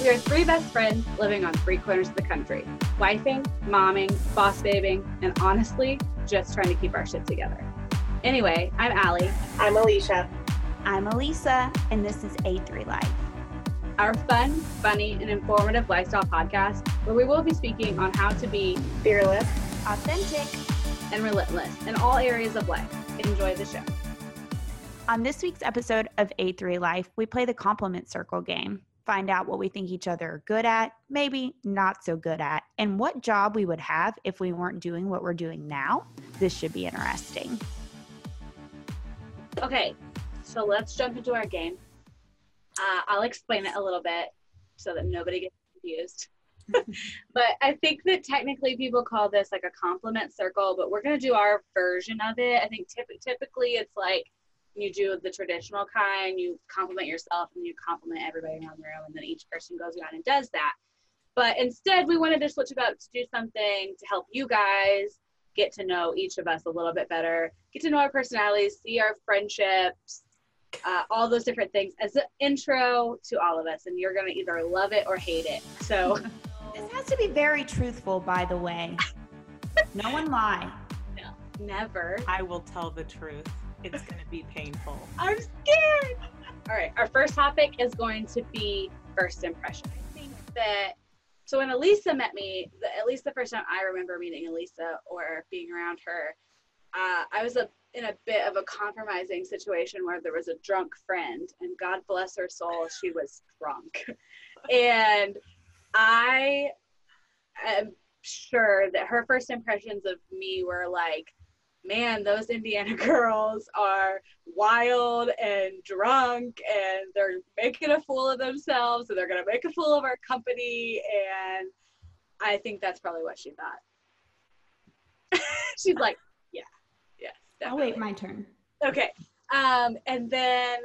We are three best friends living on three corners of the country, wifing, momming, boss babing, and honestly, just trying to keep our shit together. Anyway, I'm Allie. I'm Alicia. I'm Elisa, and this is A3 Life. Our fun, funny, and informative lifestyle podcast where we will be speaking on how to be Fearless. Authentic. and relentless in all areas of life. Enjoy the show. On this week's episode of A3 Life, we play the compliment circle game. Find out what we think each other are good at, maybe not so good at, and what job we would have if we weren't doing what we're doing now. This should be interesting. Okay, so let's jump into our game. Uh, I'll explain it a little bit so that nobody gets confused. but I think that technically people call this like a compliment circle, but we're going to do our version of it. I think typ- typically it's like you do the traditional kind, you compliment yourself and you compliment everybody around the room, and then each person goes around and does that. But instead, we wanted to switch about to do something to help you guys get to know each of us a little bit better, get to know our personalities, see our friendships, uh, all those different things as an intro to all of us. And you're going to either love it or hate it. So, This has to be very truthful, by the way. No one lie. No, never. I will tell the truth. It's going to be painful. I'm scared. All right, our first topic is going to be first impression. I think that so when Elisa met me, the, at least the first time I remember meeting Elisa or being around her, uh, I was a, in a bit of a compromising situation where there was a drunk friend, and God bless her soul, she was drunk, and I am sure that her first impressions of me were like man, those Indiana girls are wild and drunk and they're making a fool of themselves and they're going to make a fool of our company. And I think that's probably what she thought. She's like, yeah, yes. Oh, wait, my turn. Okay. Um, and then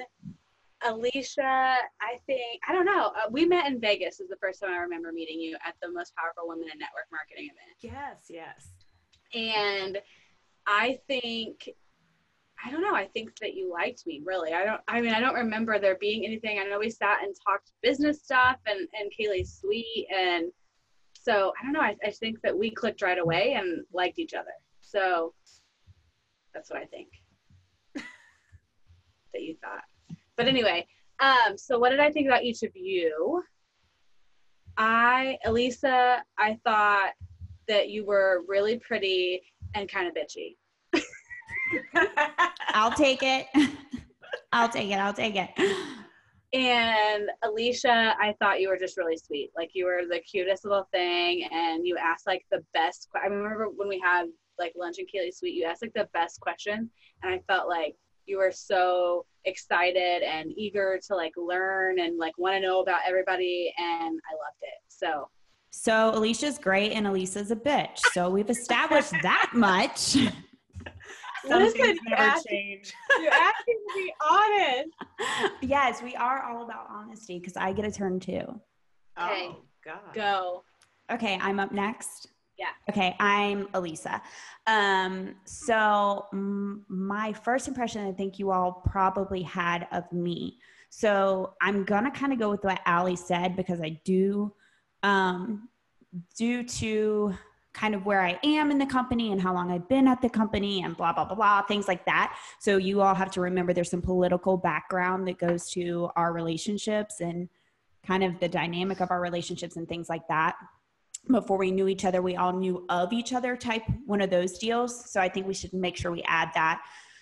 Alicia, I think, I don't know. Uh, we met in Vegas is the first time I remember meeting you at the most powerful women in network marketing event Yes, yes. and I think I don't know. I think that you liked me really. I don't. I mean, I don't remember there being anything. I know we sat and talked business stuff, and and Kaylee's sweet, and so I don't know. I, I think that we clicked right away and liked each other. So that's what I think that you thought. But anyway, um, so what did I think about each of you? I, Elisa, I thought that you were really pretty and kind of bitchy. I'll take it. I'll take it. I'll take it. And Alicia, I thought you were just really sweet. Like you were the cutest little thing, and you asked like the best. que- I remember when we had like lunch in Keely Sweet, you asked like the best question, and I felt like you were so excited and eager to like learn and like want to know about everybody, and I loved it. So So Alicia's great and Elisa's a bitch. So we've established that much. Some Listen, things you never asked- change. you asked me to be honest. yes, we are all about honesty because I get a turn too. Okay, Oh, God. Go. Okay, I'm up next. Yeah. Okay, I'm Elisa. Um, so m- my first impression, I think you all probably had of me. So I'm gonna kind of go with what Allie said because I do, um, due to kind of where I am in the company and how long I've been at the company and blah blah blah blah things like that. So you all have to remember there's some political background that goes to our relationships and kind of the dynamic of our relationships and things like that before we knew each other, we all knew of each other type one of those deals. So I think we should make sure we add that.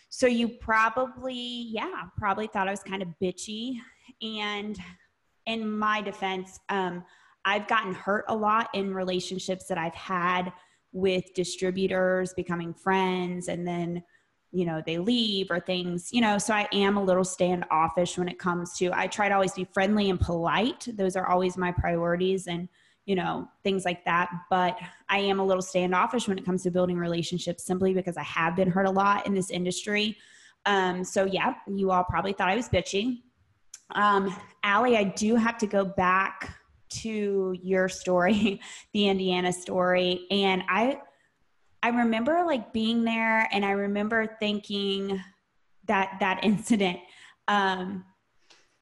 So you probably, yeah, probably thought I was kind of bitchy. And in my defense, um, I've gotten hurt a lot in relationships that I've had with distributors becoming friends and then you know they leave or things you know so i am a little standoffish when it comes to i try to always be friendly and polite. Those are always my priorities and you know things like that. But i am a little standoffish when it comes to building relationships simply because i have been hurt a lot in this industry. Um, so yeah you all probably thought i was bitchy um, Allie, I do have to go back to your story, the Indiana story, and I I remember like being there and I remember thinking that that incident um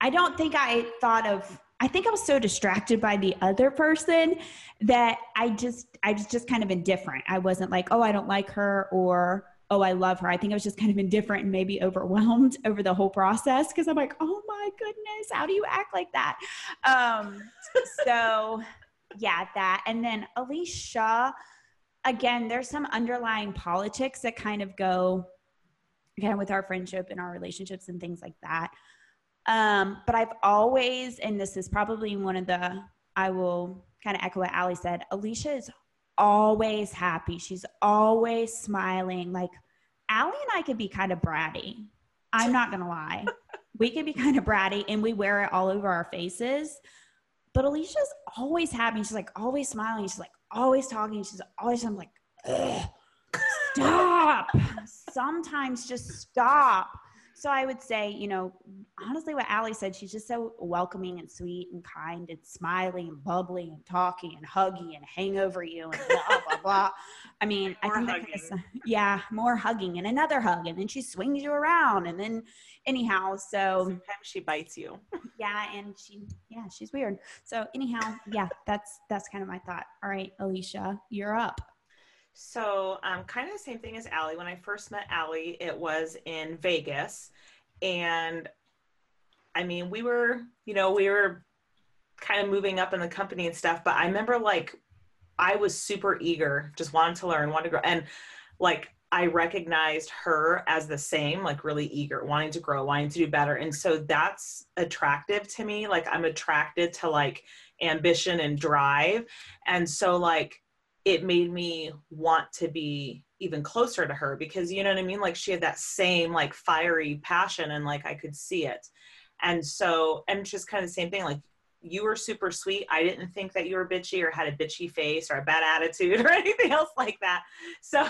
I don't think I thought of I think I was so distracted by the other person that I just I was just kind of indifferent. I wasn't like, oh, I don't like her or oh, I love her. I think I was just kind of indifferent and maybe overwhelmed over the whole process because I'm like, oh my goodness, how do you act like that? Um, so yeah, that. And then Alicia, again, there's some underlying politics that kind of go again with our friendship and our relationships and things like that. Um, but I've always, and this is probably one of the, I will kind of echo what Allie said. Alicia is always happy. She's always smiling. Like Allie and I could be kind of bratty. I'm not gonna lie. we can be kind of bratty and we wear it all over our faces. But Alicia's always happy. She's like always smiling. She's like always talking. She's always I'm like, stop. Sometimes just stop. So I would say, you know, honestly, what Allie said, she's just so welcoming and sweet and kind and smiling and bubbly and talking and huggy and hang over you and blah blah blah. I mean, More I think that kind of, yeah, more hugging and another hug, and then she swings you around, and then anyhow, so Sometimes she bites you. yeah, and she yeah, she's weird. So anyhow, yeah, that's that's kind of my thought. All right, Alicia, you're up. So, um, kind of the same thing as Allie. When I first met Allie, it was in Vegas. And I mean, we were, you know, we were kind of moving up in the company and stuff. But I remember like I was super eager, just wanted to learn, wanted to grow. And like I recognized her as the same, like really eager, wanting to grow, wanting to do better. And so that's attractive to me. Like I'm attracted to like ambition and drive. And so like it made me want to be even closer to her because you know what I mean? Like she had that same like fiery passion and like I could see it. And so, and just kind of the same thing, like you were super sweet. I didn't think that you were bitchy or had a bitchy face or a bad attitude or anything else like that. So,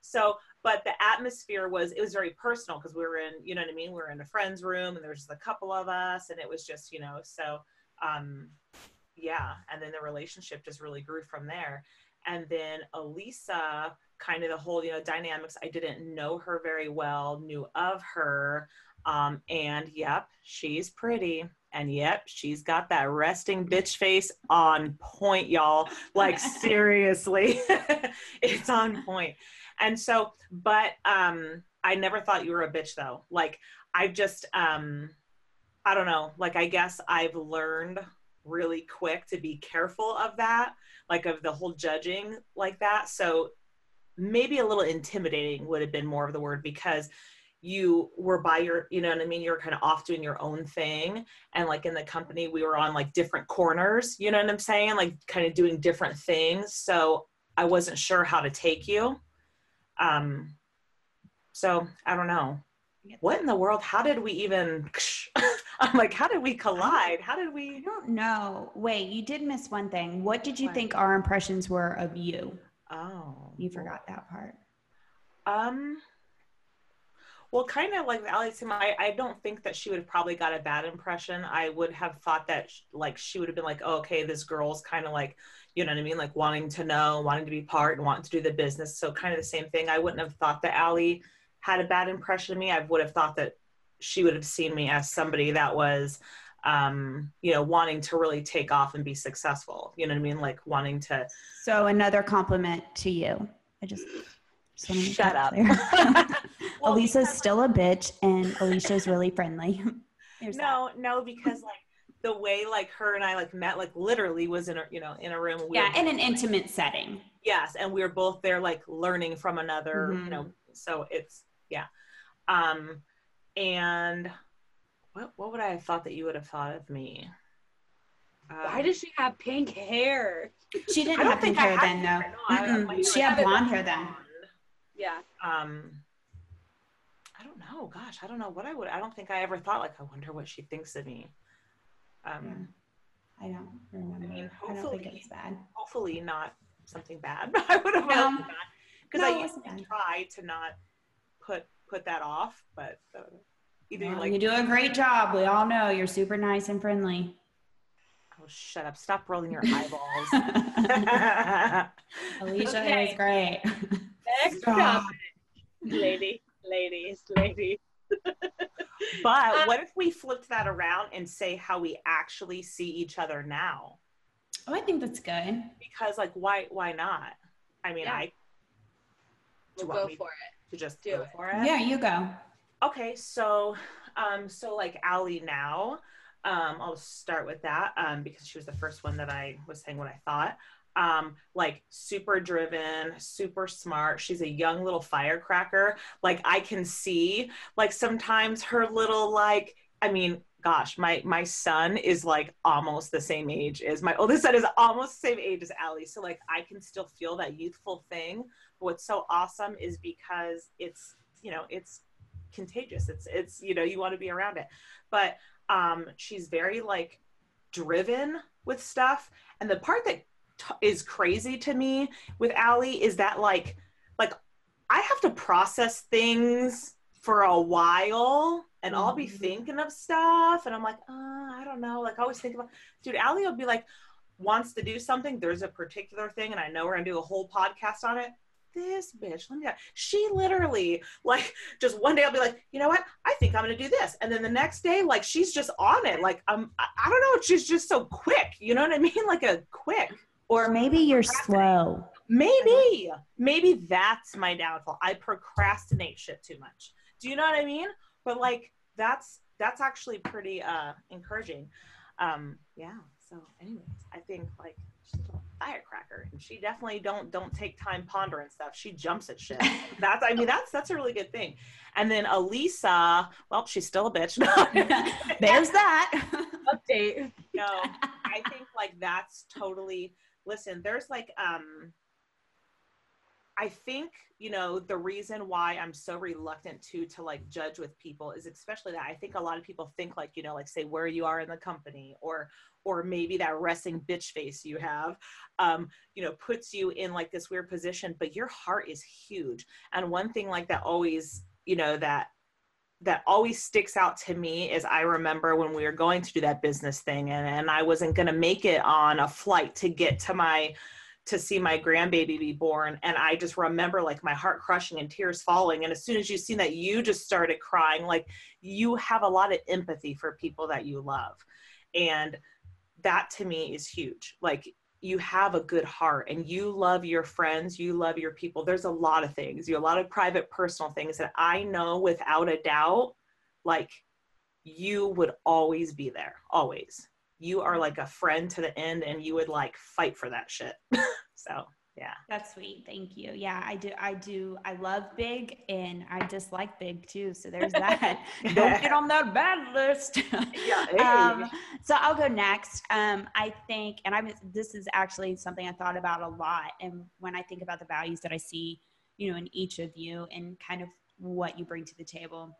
so, but the atmosphere was, it was very personal because we were in, you know what I mean? We were in a friend's room and there was just a couple of us and it was just, you know, so, um, yeah. And then the relationship just really grew from there and then Elisa, kind of the whole you know dynamics. I didn't know her very well, knew of her, um, and yep, she's pretty, and yep, she's got that resting bitch face on point, y'all. Like seriously, it's on point. And so, but um, I never thought you were a bitch though. Like I've just um, I don't know. Like I guess I've learned really quick to be careful of that like of the whole judging like that. So maybe a little intimidating would have been more of the word because you were by your you know what i mean? You're kind of off doing your own thing. And like in the company we were on like different corners you know what i'm saying? Like kind of doing different things. So i wasn't sure how to take you. Um so i don't know what in the world how did we even i'm like how did we collide how did we? I don't know. Wait, you did miss one thing. What did you What? think our impressions were of you? oh You forgot that part. Um, well, kind of like Alex, I, I don't think that she would have probably got a bad impression. I would have thought that sh- like she would have been like, oh, okay, this girl's kind of like, you know what I mean, like wanting to know, wanting to be part, and wanting to do the business. So kind of the same thing. I wouldn't have thought that Allie had a bad impression of me. I would have thought that she would have seen me as somebody that was, um, you know, wanting to really take off and be successful. You know what I mean, like wanting to So another compliment to you. I just, just shut up. Well, Elisa's still a bitch, and Alicia's really friendly. There's that. no no because like the way like her and i like met like literally was in a you know in a room we Yeah, in an intimate setting. yes and we were both there like learning from another Mhm. you know so it's yeah um and what what would i have thought that you would have thought of me Why Um, does she have pink hair? She didn't have pink hair then, though. no, like, She had blonde hair then. Yeah. um i don't know gosh i don't know what i would i don't think i ever thought like i wonder what she thinks of me um I don't remember. mean, I don't think hopefully- it bad. hopefully not something bad. But I would have No. hoped because No, I used to bad. try to not put put that off, but uh, either Well, like you do a great job. We all know you're super nice and friendly. oh shut up, stop rolling your eyeballs. Alicia Okay. is great. Next Stop. topic. Lady, ladies, lady. but Uh, what if we flipped that around and say how we actually see each other now? Oh, I think that's good. Because like why why not? I mean, Yeah. I We'll go me for it. To just Do go it. for it. Yeah, you go. Okay, so um so like Allie now, um I'll start with that um because she was the first one that I was saying what I thought. Um like super driven, super smart. She's a young little firecracker. Like I can see like sometimes her little like I mean gosh, my my son is like almost the same age as my oldest son is almost the same age as Allie. So like I can still feel that youthful thing. But what's so awesome is because it's you know it's contagious. It's it's you know you want to be around it. But um she's very like driven with stuff. And the part that t- is crazy to me with Allie is that like like I have to process things for a while and I'll be Mhm. thinking of stuff and I'm like, uh, I don't know. Like I always think about dude, Allie will be like wants to do something. There's a particular thing and I know we're gonna do a whole podcast on it. This bitch, let me she literally like just one day I'll be like, you know what? I think I'm gonna do this. And then the next day, like she's just on it. Like um I, I don't know, she's just so quick. You know what I mean? Like a quick. Or maybe you're slow. Maybe, maybe that's my downfall. I procrastinate shit too much. Do you know what I mean? But like that's that's actually pretty uh encouraging. Um yeah. So anyways, I think like firecracker and she definitely don't don't take time pondering stuff. She jumps at shit. That's I mean that's that's a really good thing. And then Elisa, well, she's still a bitch. There's that. Update. no, I think like that's totally listen, there's like um I think, you know, the reason why I'm so reluctant to to like judge with people is especially that I think a lot of people think like, you know, like say where you are in the company or or maybe that resting bitch face you have um, you know, puts you in like this weird position, but your heart is huge. And one thing like that always, you know, that that always sticks out to me is I remember when we were going to do that business thing and, and I wasn't going to make it on a flight to get to my to see my grandbaby be born and I just remember like my heart crushing and tears falling and as soon as you seen that you just started crying like you have a lot of empathy for people that you love and that to me is huge like you have a good heart and you love your friends, you love your people. There's a lot of things, you a lot of private, personal things that I know without a doubt, like you would always be there, always. You are like a friend to the end and you would like fight for that shit. so, yeah. That's sweet. Thank you. Yeah, I do. I do. I love big and I dislike big too. So there's that. Don't get on that bad list. Yeah, hey. um, so I'll go next. Um, I think, and I'm, this is actually something I thought about a lot. And when I think about the values that I see, you know, in each of you and kind of what you bring to the table.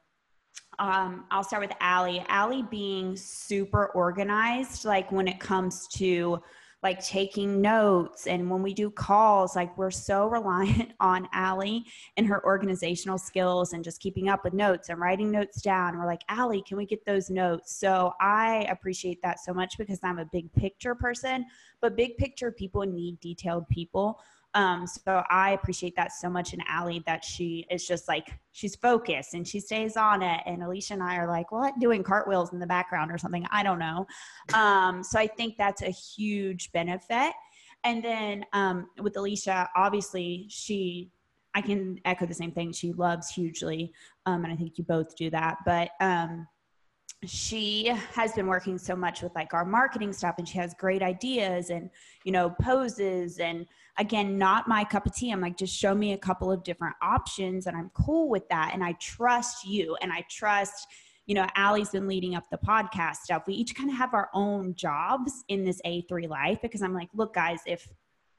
Um, I'll start with Allie. Allie being super organized, like when it comes to like taking notes and when we do calls, like we're so reliant on Allie and her organizational skills and just keeping up with notes and writing notes down. We're like, Allie, can we get those notes? So I appreciate that so much because I'm a big picture person, but big picture people need detailed people. Um, so I appreciate that so much in Allie that she is just like she's focused and she stays on it. And Alicia and I are like, what, doing cartwheels in the background or something? I don't know. Um, so I think that's a huge benefit. And then um, with Alicia, obviously she, I can echo the same thing. She loves hugely, um, and I think you both do that. But um, she has been working so much with like our marketing stuff and she has great ideas and you know poses and again not my cup of tea i'm like just show me a couple of different options and i'm cool with that and i trust you and i trust you know allie's been leading up the podcast stuff we each kind of have our own jobs in this a3 life because i'm like look guys if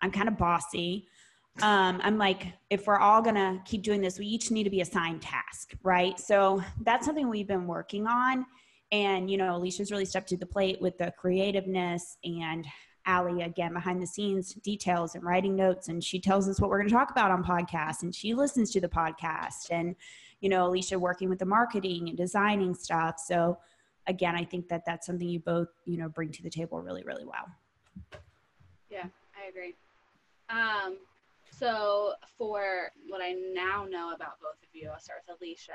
i'm kind of bossy um, I'm like, if we're all gonna keep doing this, we each need to be assigned task, right? So that's something we've been working on. And, you know, Alicia's really stepped to the plate with the creativeness and Allie, again, behind the scenes details and writing notes. And she tells us what we're going to talk about on podcasts and she listens to the podcast. And, you know, Alicia working with the marketing and designing stuff. So, again, I think that that's something you both, you know, bring to the table really, really well. Yeah, I agree. Um, so for what I now know about both of you, I'll start with Alicia.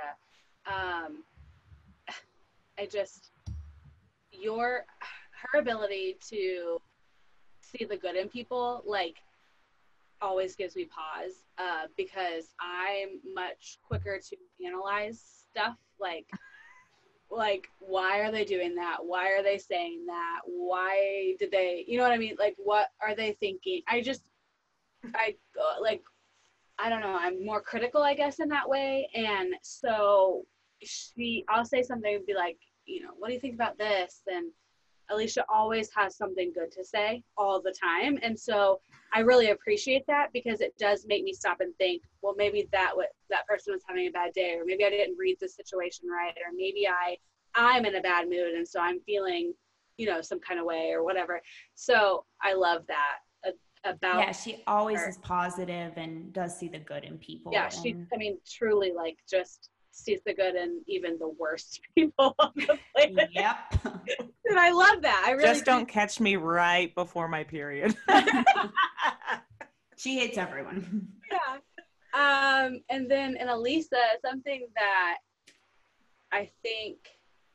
um, I just your her ability to see the good in people like always gives me pause uh, because I'm much quicker to analyze stuff like like why are they doing that? Why are they saying that? Why did they you know what i mean? Like what are they thinking? I just i uh, like i don't know i'm more critical i guess in that way. And so she i'll say something and be like you know what do you think about this? And alicia always has something good to say all the time and so i really appreciate that because it does make me stop and think well maybe that what that person was having a bad day or maybe i didn't read the situation right or maybe i i'm in a bad mood and so i'm feeling you know some kind of way or whatever so i love that about yeah she always her. is positive and does see the good in people yeah she i mean truly like just sees the good in even the worst people on the planet. Yep. and I love that. I really just don't do. catch me right before my period. she hates everyone. Yeah. Um, and then in Elisa, something that I think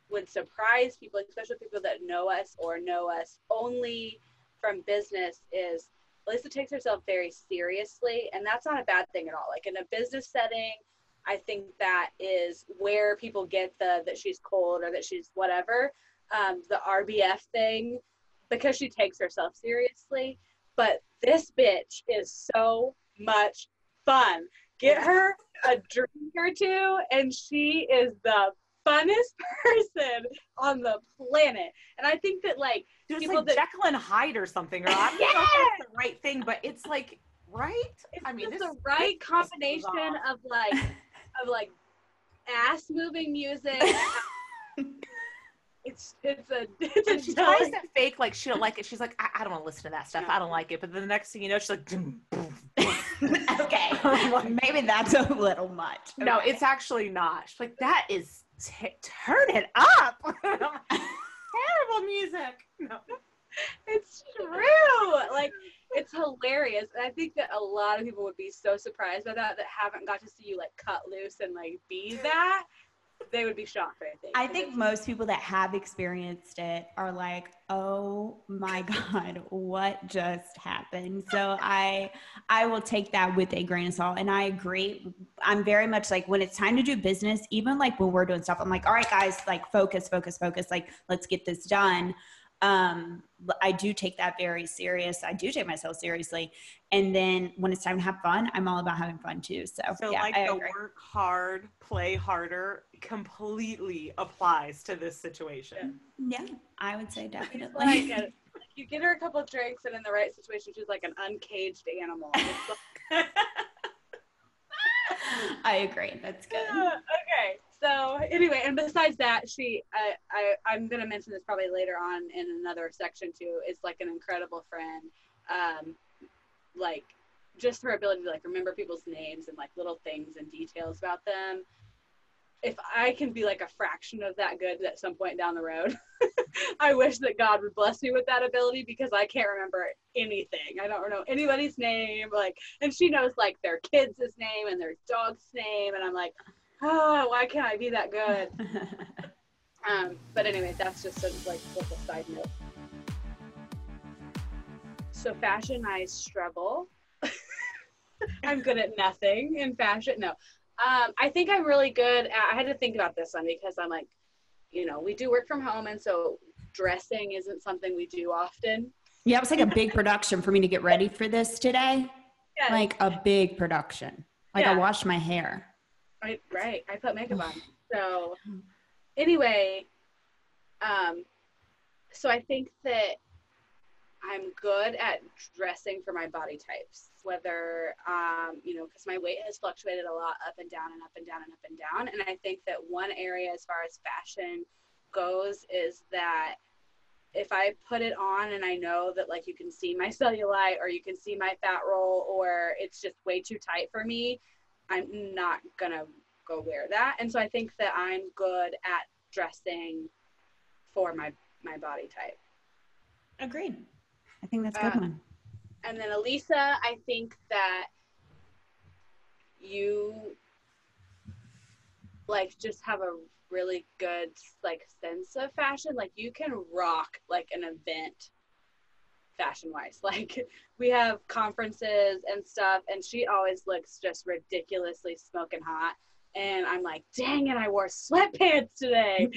would surprise people, especially people that know us or know us only from business, is Elisa takes herself very seriously, and that's not a bad thing at all. Like in a business setting, I think that is where people get the that she's cold or that she's whatever, um, the RBF thing, because she takes herself seriously. But this bitch is so much fun. Get her a drink or two, and she is the funnest person on the planet. And I think that like There's people like that, Jekyll and Hyde or something, or I don't yes! know if that's the right thing, but it's like right. It's I mean, this, the right combination of like of like ass moving music. it's it's a it's a she tries to fake like she don't like it. She's like, I, I don't want to listen to that stuff. I don't like it. But then the next thing you know, she's like, okay, maybe that's a little much. Okay. No, it's actually not. She's like, that is t- turn it up. Terrible music. No. It's true. Like it's hilarious. And I think that a lot of people would be so surprised by that that haven't got to see you like cut loose and like be that. They would be shocked, I think. I think most people that have experienced it are like, "Oh my god, what just happened?" So I I will take that with a grain of salt and I agree. I'm very much like when it's time to do business, even like when we're doing stuff, I'm like, "All right, guys, like focus, focus, focus. Like let's get this done." Um, I do take that very serious. I do take myself seriously. And then when it's time to have fun, I'm all about having fun too. So, so yeah, like I the agree. work hard, play harder completely applies to this situation. Yeah, I would say definitely. Like a, you get her a couple of drinks and in the right situation, she's like an uncaged animal. I agree. That's good. Uh, okay so anyway, and besides that, she I, I I'm gonna mention this probably later on in another section too. Is like an incredible friend. Um, like just her ability to like remember people's names and like little things and details about them. If I can be like a fraction of that good at some point down the road, I wish that God would bless me with that ability because I can't remember anything. I don't know anybody's name. Like, and she knows like their kids' name and their dog's name, and I'm like, oh, why can't I be that good? um, but anyway, that's just of like a side note. So fashion, I struggle. I'm good at nothing in fashion. No, um, I think I'm really good. At, I had to think about this one because I'm like, you know, we do work from home, and so dressing isn't something we do often. Yeah, it was like a big production for me to get ready for this today. Yes. Like a big production. Like yeah. I washed my hair. Right, right. I put makeup on. So anyway, um, so I think that I'm good at dressing for my body types, whether, um, you know, because my weight has fluctuated a lot up and down and up and down and up and down. And I think that one area as far as fashion goes is that if I put it on and I know that like you can see my cellulite or you can see my fat roll or it's just way too tight for me, I'm not gonna go wear that. And so I think that I'm good at dressing for my my body type. Agreed. I think that's a good uh, one. And then Elisa, I think that you like just have a really good like sense of fashion. Like you can rock like an event fashion wise. Like we have conferences and stuff, and she always looks just ridiculously smoking hot. And I'm like, dang it, I wore sweatpants today.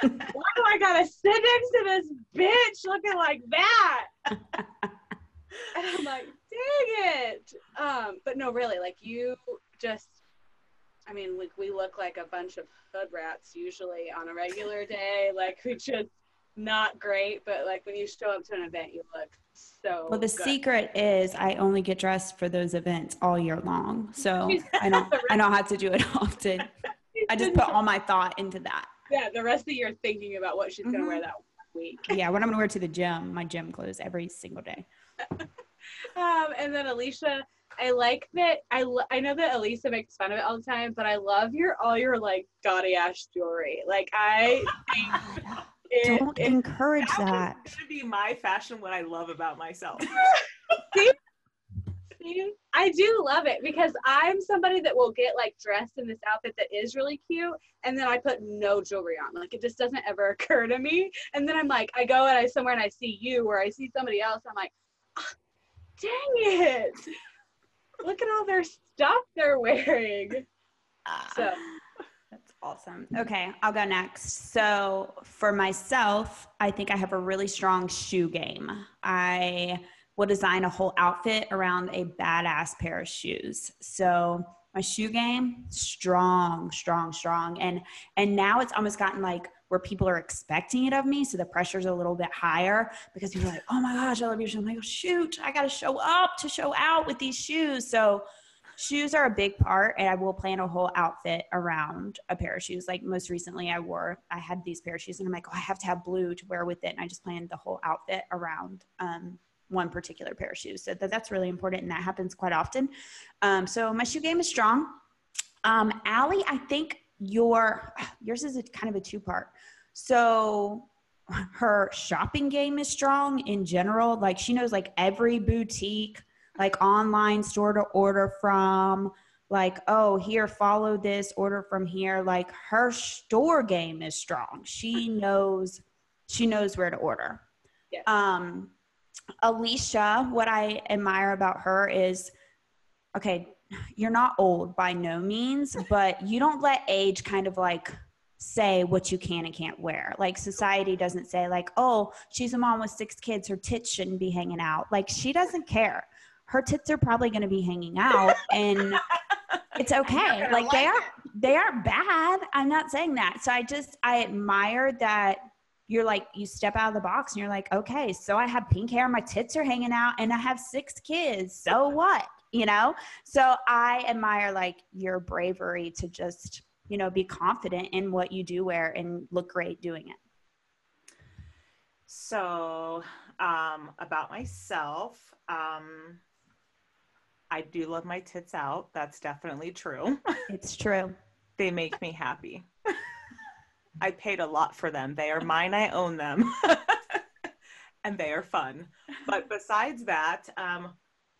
Why do I gotta sit next to this bitch looking like that? and I'm like, dang it. Um, but no, really, like you just I mean, like we look like a bunch of hood rats usually on a regular day. Like we just not great, but like when you show up to an event, you look so. Well, the good. secret is I only get dressed for those events all year long, so I don't I don't have to do it often. I just put all my thought into that. Yeah, the rest of the year thinking about what she's gonna Mhm. wear that week. Yeah, what I'm gonna wear to the gym, my gym clothes every single day. Um, and then Alicia, I like that. I lo- I know that Elisa makes fun of it all the time, but I love your all your like gaudy ass jewelry. Like I think it, Don't it- encourage That that. was gonna be my fashion. What I love about myself. See, I do love it because I'm somebody that will get like dressed in this outfit that is really cute, and then I put no jewelry on. Like it just doesn't ever occur to me. And then I'm like, I go and I somewhere and I see you or I see somebody else. I'm like, "Ah, dang it! Look at all their stuff they're wearing. So That's awesome. Okay, I'll go next. So, for myself, I think I have a really strong shoe game. I will design a whole outfit around a badass pair of shoes. So, my shoe game strong, strong, strong. And and now it's almost gotten like where people are expecting it of me, so the pressure's a little bit higher because people are like, "Oh my gosh, I love your shoes." I'm like, oh, "Shoot, I got to show up to show out with these shoes." So, shoes are a big part and i will plan a whole outfit around a pair of shoes. Like most recently i wore i had these pair of shoes and i'm like oh i have to have blue to wear with it and i just planned the whole outfit around um, one particular pair of shoes. So that, that's really important and that happens quite often. Um, so my shoe game is strong. Um, Allie, i think your yours is a kind of a two part so her shopping game is strong in general. Like she knows like every boutique like online store to order from like oh here follow this order from here like her store game is strong she knows she knows where to order Yes. um alicia what i admire about her is okay you're not old by no means but you don't let age kind of like say what you can and can't wear. Like society doesn't say like, "Oh, she's a mom with six kids, her tits shouldn't be hanging out." Like she doesn't care. Her tits are probably going to be hanging out and it's okay. gonna Like they like are they aren't bad. I'm not saying that. So I just I admire that you're like you step out of the box and you're like, "Okay, so I have pink hair, my tits are hanging out and I have six kids. So what?" You know? So I admire like your bravery to just you know be confident in what you do wear and look great doing it So, um, about myself, um, I do love my tits out. That's definitely true. it's true they make me happy. I paid a lot for them. They are mine. I own them. and they are fun. But besides that, um,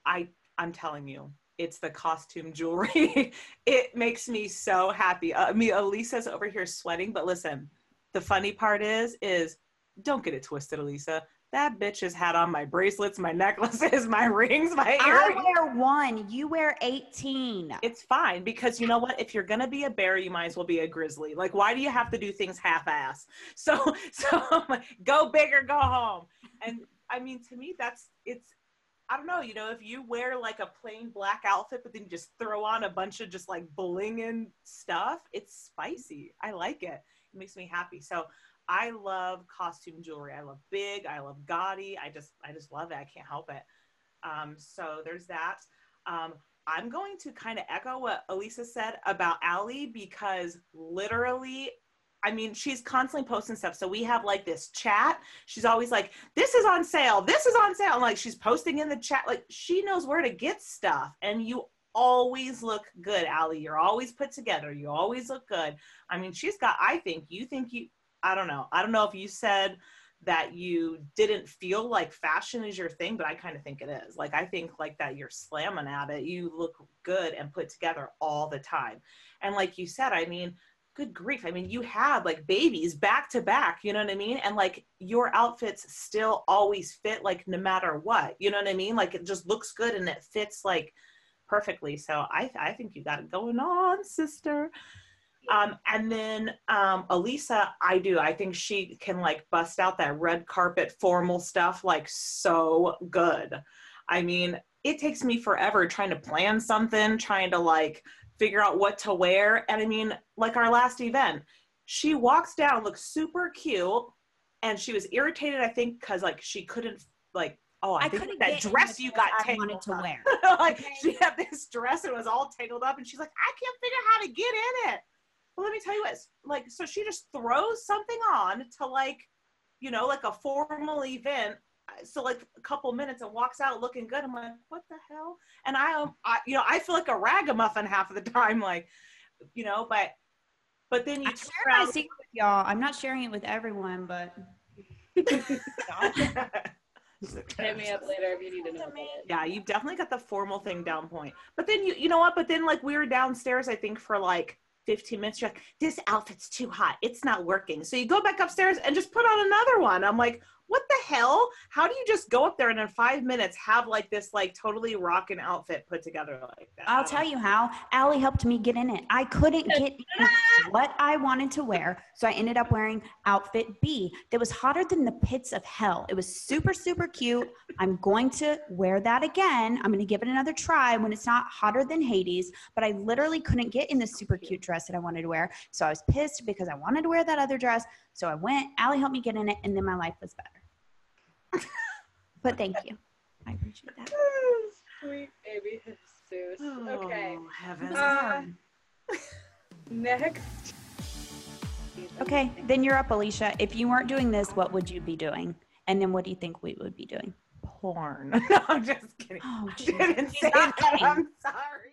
I I'm telling you, it's the costume jewelry. it makes me so happy. Uh, I mean, Elisa's over here sweating, but listen, the funny part is, is don't get it twisted, Elisa. That bitch has had on my bracelets, my necklaces, my rings, my earrings. i wear one you wear 18 It's fine because you know what? If you're gonna be a bear, you might as well be a grizzly. Like, why do you have to do things half-ass? So, so go big or go home. And I mean, to me, that's it's. I don't know. You know, if you wear like a plain black outfit, but then you just throw on a bunch of just like bling and stuff, it's spicy. I like it. It makes me happy. So. I love costume jewelry. I love big. I love gaudy. I just, I just love it. I can't help it. Um, so there's that. Um, I'm going to kind of echo what Elisa said about Allie because literally, I mean, she's constantly posting stuff. So we have like this chat. She's always like, this is on sale. This is on sale. And like, she's posting in the chat. Like, she knows where to get stuff. And you always look good, Allie. You're always put together. You always look good. I mean, she's got, I think, you think you, I don't know. I don't know if you said that you didn't feel like fashion is your thing, but I kind of think it is. Like I think like that you're slamming at it. You look good and put together all the time. And like you said, I mean, good grief. I mean, you had like babies back to back, you know what I mean? And like your outfits still always fit, like no matter what, you know what I mean? Like it just looks good and it fits like perfectly. So I, I think you got it going on, sister. Um, and then um, Elisa, I do. I think she can like bust out that red carpet formal stuff like so good. I mean, it takes me forever trying to plan something, trying to like figure out what to wear. And I mean, like our last event, she walks down, looks super cute, and she was irritated, I think, because like she couldn't like oh, I, I think that dress you got I wanted to up. wear. like okay. she had this dress and it was all tangled up, and she's like, I can't figure out how to get in it. Well, let me tell you what, like, so she just throws something on to like, you know, like a formal event. So like a couple minutes and walks out looking good. I'm like, what the hell? And I, um, I, you know, I feel like a ragamuffin half of the time, like, you know, but, but then you I share my secret with y'all. I'm not sharing it with everyone, but. Hit me up later if you need to know. Yeah, you've definitely got the formal thing down point. But then you, you know what? But then like we were downstairs, I think for like 15 minutes. You're like, this outfit's too hot. It's not working. So you go back upstairs and just put on another one. I'm like, what the hell? How do you just go up there and in five minutes have like this like totally rocking outfit put together like that? I'll tell you how. Allie helped me get in it. I couldn't get what I wanted to wear, so I ended up wearing outfit B. That was hotter than the pits of hell. It was super super cute. I'm going to wear that again. I'm going to give it another try when it's not hotter than Hades. But I literally couldn't get in the super cute dress that I wanted to wear, so I was pissed because I wanted to wear that other dress. So I went. Allie helped me get in it, and then my life was better but thank you. I appreciate that. Sweet baby Jesus. Oh, okay. Heaven. Uh, next. Okay, then you're up, Alicia. If you weren't doing this, what would you be doing? And then what do you think we would be doing? Porn. no, I'm just kidding. Oh, I didn't say that. I'm sorry.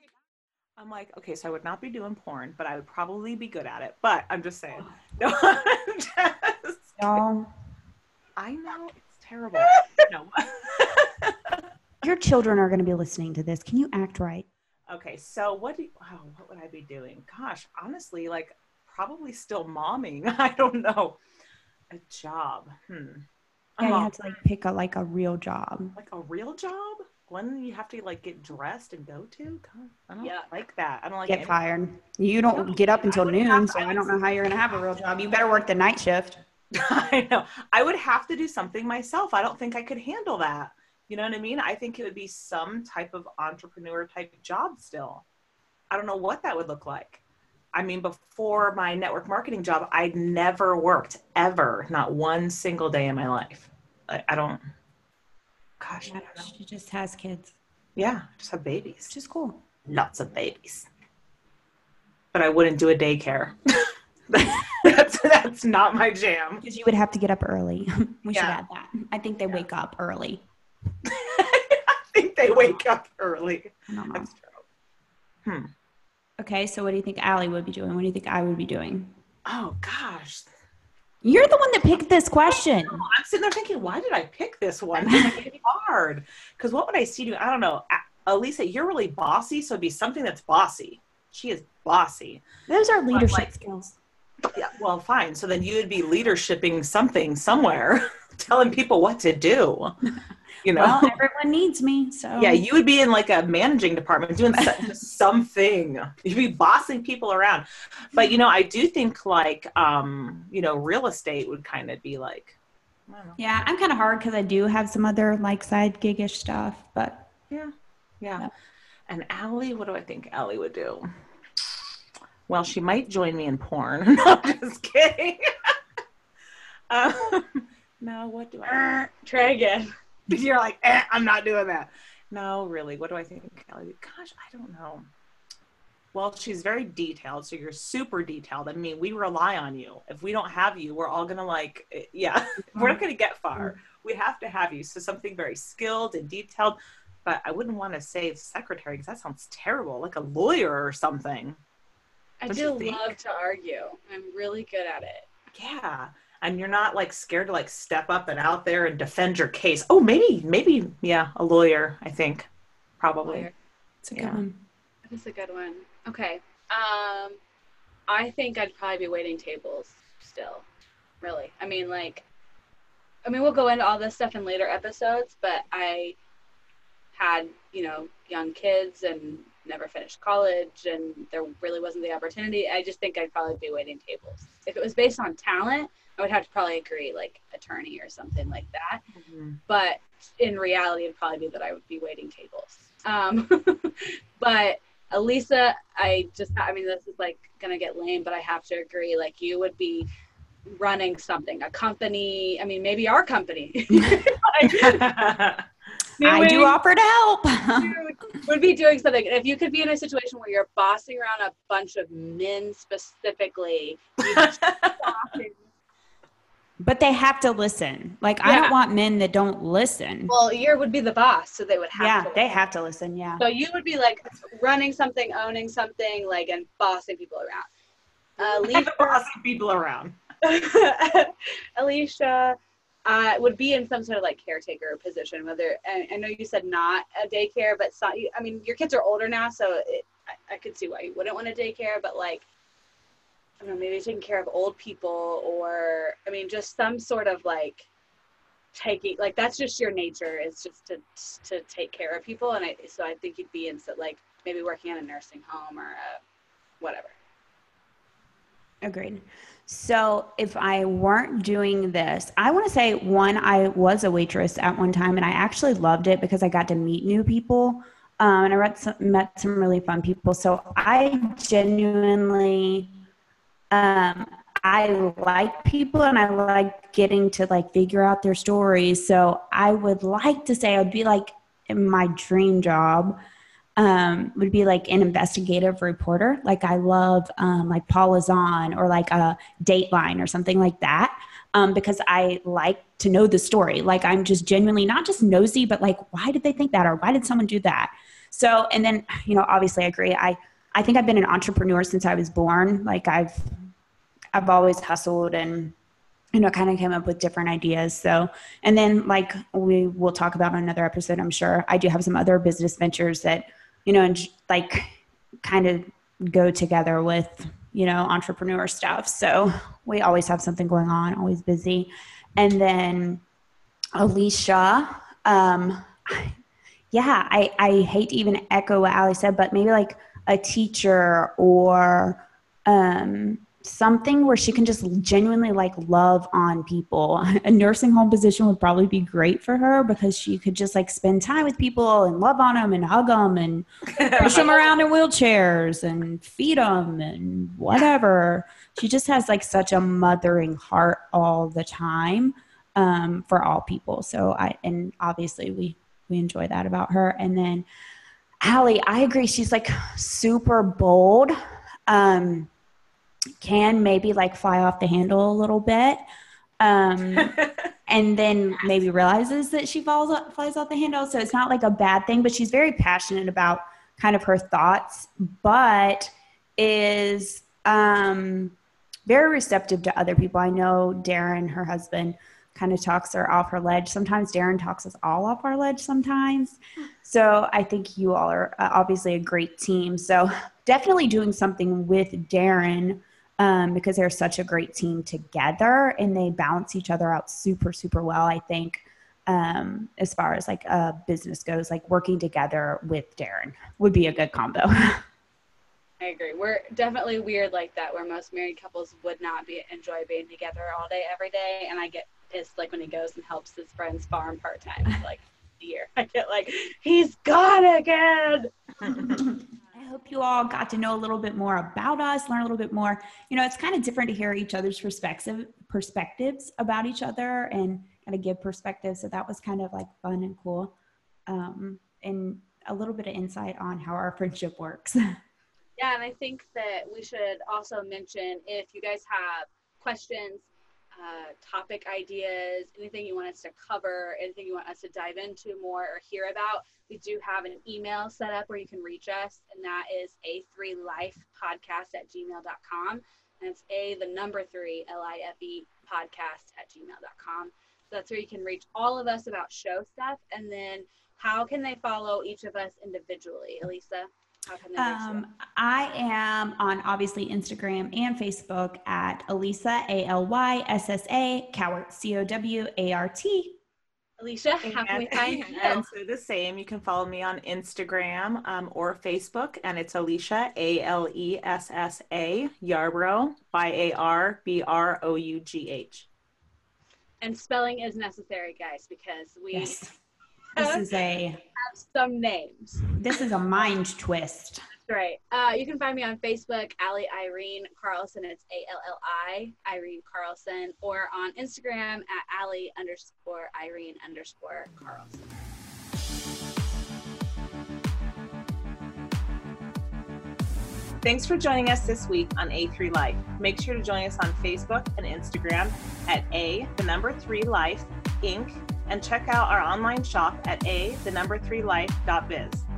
I'm like, okay, so I would not be doing porn, but I would probably be good at it. But I'm just saying. No, I'm just no. I know it's terrible. no. Your children are going to be listening to this. Can you act right? Okay, so what do you, oh, what would I be doing? Gosh, honestly, like probably still momming. I don't know. A job. Hmm. Yeah, you have to like pick a like a real job. Like a real job? One you have to like get dressed and go to? God, I don't yeah. like that. I don't like get fired. You don't no, get up until noon, so I don't know how you're gonna have a real job. You better work the night shift. I know. I would have to do something myself. I don't think I could handle that. You know what I mean? I think it would be some type of entrepreneur type job still. I don't know what that would look like. I mean, before my network marketing job, I'd never worked ever, not one single day in my life. I, I don't, gosh, yeah, I don't know. She just has kids. Yeah, just have babies. Which is cool. Lots of babies. But I wouldn't do a daycare. that's that's not my jam. Because you would have to get up early. we yeah. should add that. I think they yeah. wake up early. I think they wake up early. That's true. Hmm. Okay, so what do you think Allie would be doing? What do you think I would be doing? Oh gosh. You're the one that picked this question. I'm sitting there thinking, why did I pick this one? it's hard. Because what would I see doing? I don't know. Elisa, you're really bossy, so it'd be something that's bossy. She is bossy. Those are leadership like, skills yeah, well, fine. So then you'd be leadershiping something somewhere, telling people what to do. You know, well, everyone needs me. So yeah, you would be in like a managing department doing something. You'd be bossing people around. But you know, I do think like um, you know, real estate would kind of be like. Yeah, I'm kind of hard because I do have some other like side gigish stuff, but yeah, yeah. yeah. And Allie, what do I think Allie would do? well, she might join me in porn. no, I'm just kidding. um, no, what do I? Try again. You're like, eh, I'm not doing that. No, really. What do I think? Gosh, I don't know. Well, she's very detailed, so you're super detailed. I mean, we rely on you. If we don't have you, we're all gonna like, eh, yeah, we're not gonna get far. We have to have you. So something very skilled and detailed. But I wouldn't want to say secretary because that sounds terrible, like a lawyer or something. I do love to argue. I'm really good at it. Yeah. And you're not like scared to like step up and out there and defend your case. Oh, maybe, maybe, yeah, a lawyer, I think. Probably. It's a yeah. good one. That is a good one. Okay. Um, I think I'd probably be waiting tables still. Really. I mean, like, I mean, we'll go into all this stuff in later episodes, but I had, you know, young kids and never finished college and there really wasn't the opportunity. I just think I'd probably be waiting tables. If it was based on talent, I would have to probably agree, like attorney or something like that. Mm-hmm. But in reality, it'd probably be that I would be waiting tables. Um, but Alyssa, I just, I mean, this is like going to get lame, but I have to agree. Like, you would be running something, a company. I mean, maybe our company. I do offer to help. would be doing something. If you could be in a situation where you're bossing around a bunch of men specifically, but they have to listen. Like yeah. I don't want men that don't listen. Well, you would be the boss, so they would have. Yeah, they have to listen. Yeah. So you would be like running something, owning something, like and bossing people around. Uh, bossing people around. Alicia uh, would be in some sort of like caretaker position. Whether I, I know you said not a daycare, but so, I mean your kids are older now, so it, I, I could see why you wouldn't want a daycare. But like I don't know, maybe taking care of old people or I mean just some sort of like taking like that's just your nature is just to to take care of people and I so I think you'd be in so like maybe working in a nursing home or a whatever. Agreed. So if I weren't doing this, I want to say one, I was a waitress at one time and I actually loved it because I got to meet new people. Um, and I some, met some really fun people. So I genuinely um, I like people and I like getting to like figure out their stories. So I would like to say I'd be like in my dream job um, would be like an investigative reporter. Like I love um, like Paula Zahn or like a Dateline or something like that. Um, because I like to know the story. Like I'm just genuinely not just nosy, but like why did they think that or why did someone do that? So and then you know obviously I agree. I I think I've been an entrepreneur since I was born. Like I've I've always hustled and you know kind of came up with different ideas so and then like we will talk about in another episode i'm sure i do have some other business ventures that you know and like kind of go together with you know entrepreneur stuff. So we always have something going on always busy. And then alicia um yeah i i hate to even echo what Allie said but maybe like a teacher or um something where she can just genuinely like love on people. A nursing home position would probably be great for her because she could just like spend time with people and love on them and hug them and push them around in wheelchairs and feed them and whatever. She just has like such a mothering heart all the time um, for all people. So I and obviously we we enjoy that about her. And then Allie, I agree. She's like super bold. Um, can maybe like fly off the handle a little bit. Um, and then maybe realizes that she falls flies off the handle. So it's not like a bad thing, but she's very passionate about kind of her thoughts, but is um, very receptive to other people. I know Darren, her husband, kind of talks her off her ledge. Sometimes Darren talks us all off our ledge sometimes. So I think you all are uh, obviously a great team. So definitely doing something with Darren um, because they're such a great team together and they balance each other out super, super well. I think um, as far as like a business goes, like working together with Darren would be a good combo. I agree. We're definitely weird like that, where most married couples would not be enjoy being together all day, every day. And I get pissed like when he goes and helps his friends farm part time, like a year. I get like, he's gone again. hope you all got to know a little bit more about us, learn a little bit more. You know, it's kind of different to hear each other's perspective perspectives about each other and kind of give perspective. So that was kind of like fun and cool. Um, and a little bit of insight on how our friendship works. Yeah, and I think that we should also mention if you guys have questions, uh, topic ideas, anything you want us to cover, anything you want us to dive into more or hear about, we do have an email set up where you can reach us, and that is a3lifepodcast at gmail.com. And it's a, the number three, L I F E podcast at gmail.com. So that's where you can reach all of us about show stuff. And then how can they follow each of us individually, Alyssa? How can they reach you? Um, I am on obviously Instagram and Facebook at Alyssa A L Y S S A Cowart C O W A R T. Alicia, how can we And- find you? and so the same, you can follow me on Instagram um, or Facebook, and it's Alicia A L E S S A Yarbrough Y A R B R O U G H. And spelling is necessary, guys, because we Yes. This is a some names. this is a mind twist. That's right. Uh, you can find me on Facebook, Allie Irene Carlson. It's A L L I Irene Carlson, or on Instagram at Allie underscore Irene underscore Carlson. Thanks for joining us this week on A3 Life. Make sure to join us on Facebook and Instagram at A, the number three life, Inc., and check out our online shop at A, the number three life.biz.